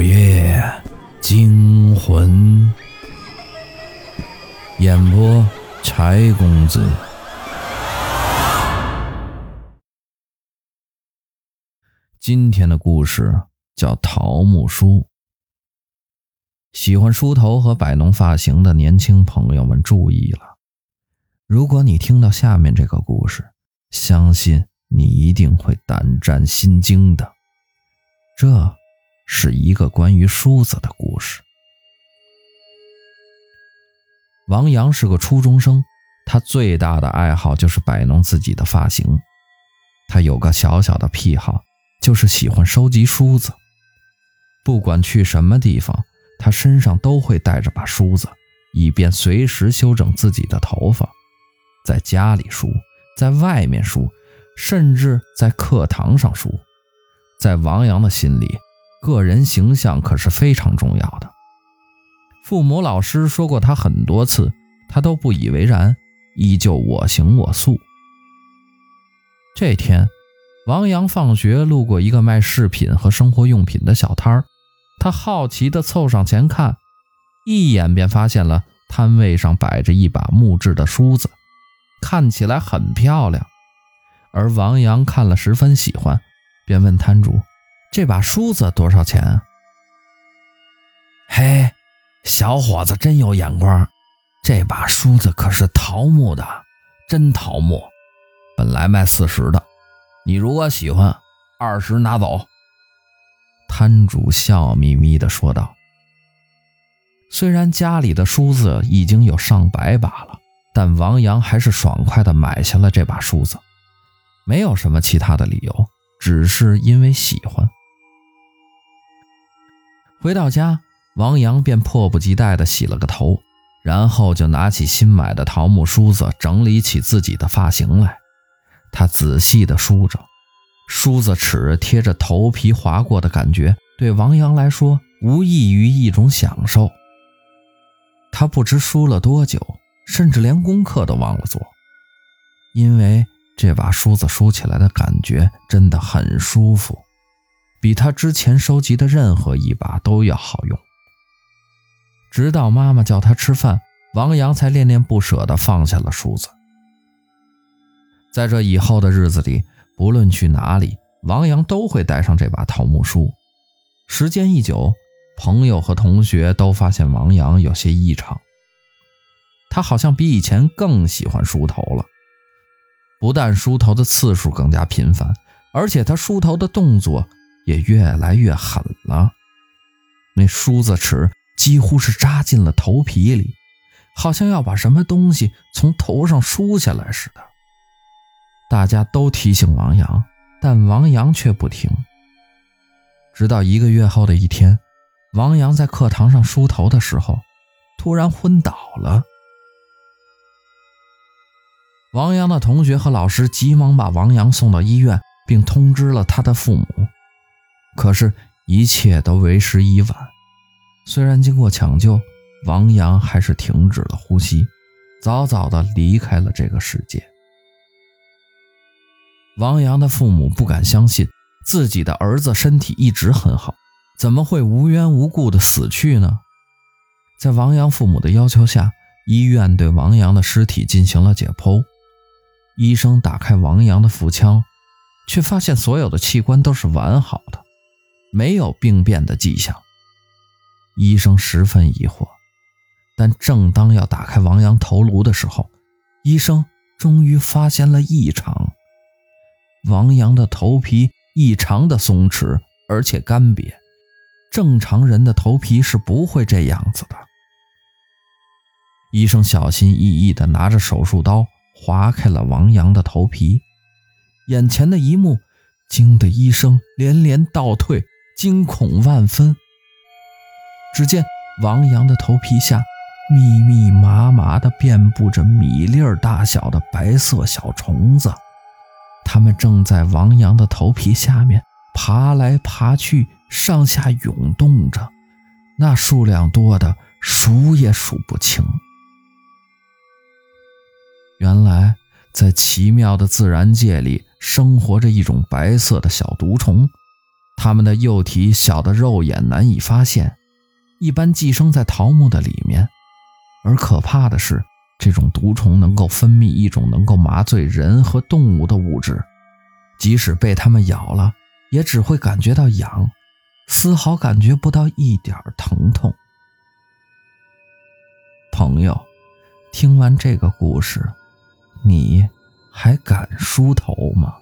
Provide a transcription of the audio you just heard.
午夜惊魂，演播柴公子。今天的故事叫桃木梳。喜欢梳头和摆弄发型的年轻朋友们注意了，如果你听到下面这个故事，相信你一定会胆战心惊的。这。是一个关于梳子的故事。王阳是个初中生，他最大的爱好就是摆弄自己的发型。他有个小小的癖好，就是喜欢收集梳子。不管去什么地方，他身上都会带着把梳子，以便随时修整自己的头发。在家里梳，在外面梳，甚至在课堂上梳。在王阳的心里。个人形象可是非常重要的。父母、老师说过他很多次，他都不以为然，依旧我行我素。这天，王阳放学路过一个卖饰品和生活用品的小摊儿，他好奇地凑上前看，一眼便发现了摊位上摆着一把木质的梳子，看起来很漂亮。而王阳看了十分喜欢，便问摊主。这把梳子多少钱？嘿，小伙子真有眼光，这把梳子可是桃木的，真桃木，本来卖四十的，你如果喜欢，二十拿走。摊主笑眯眯地说道。虽然家里的梳子已经有上百把了，但王阳还是爽快地买下了这把梳子，没有什么其他的理由，只是因为喜欢。回到家，王阳便迫不及待地洗了个头，然后就拿起新买的桃木梳子，整理起自己的发型来。他仔细地梳着，梳子齿贴着头皮划过的感觉，对王阳来说无异于一种享受。他不知梳了多久，甚至连功课都忘了做，因为这把梳子梳起来的感觉真的很舒服。比他之前收集的任何一把都要好用。直到妈妈叫他吃饭，王阳才恋恋不舍地放下了梳子。在这以后的日子里，不论去哪里，王阳都会带上这把桃木梳。时间一久，朋友和同学都发现王阳有些异常，他好像比以前更喜欢梳头了。不但梳头的次数更加频繁，而且他梳头的动作。也越来越狠了，那梳子齿几乎是扎进了头皮里，好像要把什么东西从头上梳下来似的。大家都提醒王阳，但王阳却不听。直到一个月后的一天，王阳在课堂上梳头的时候，突然昏倒了。王阳的同学和老师急忙把王阳送到医院，并通知了他的父母。可是，一切都为时已晚。虽然经过抢救，王阳还是停止了呼吸，早早的离开了这个世界。王阳的父母不敢相信自己的儿子身体一直很好，怎么会无缘无故的死去呢？在王阳父母的要求下，医院对王阳的尸体进行了解剖。医生打开王阳的腹腔，却发现所有的器官都是完好的。没有病变的迹象，医生十分疑惑。但正当要打开王阳头颅的时候，医生终于发现了异常。王阳的头皮异常的松弛，而且干瘪，正常人的头皮是不会这样子的。医生小心翼翼地拿着手术刀划开了王阳的头皮，眼前的一幕惊得医生连连倒退。惊恐万分。只见王阳的头皮下密密麻麻地遍布着米粒儿大小的白色小虫子，它们正在王阳的头皮下面爬来爬去，上下涌动着，那数量多的数也数不清。原来，在奇妙的自然界里，生活着一种白色的小毒虫。它们的幼体小的肉眼难以发现，一般寄生在桃木的里面。而可怕的是，这种毒虫能够分泌一种能够麻醉人和动物的物质，即使被它们咬了，也只会感觉到痒，丝毫感觉不到一点疼痛。朋友，听完这个故事，你还敢梳头吗？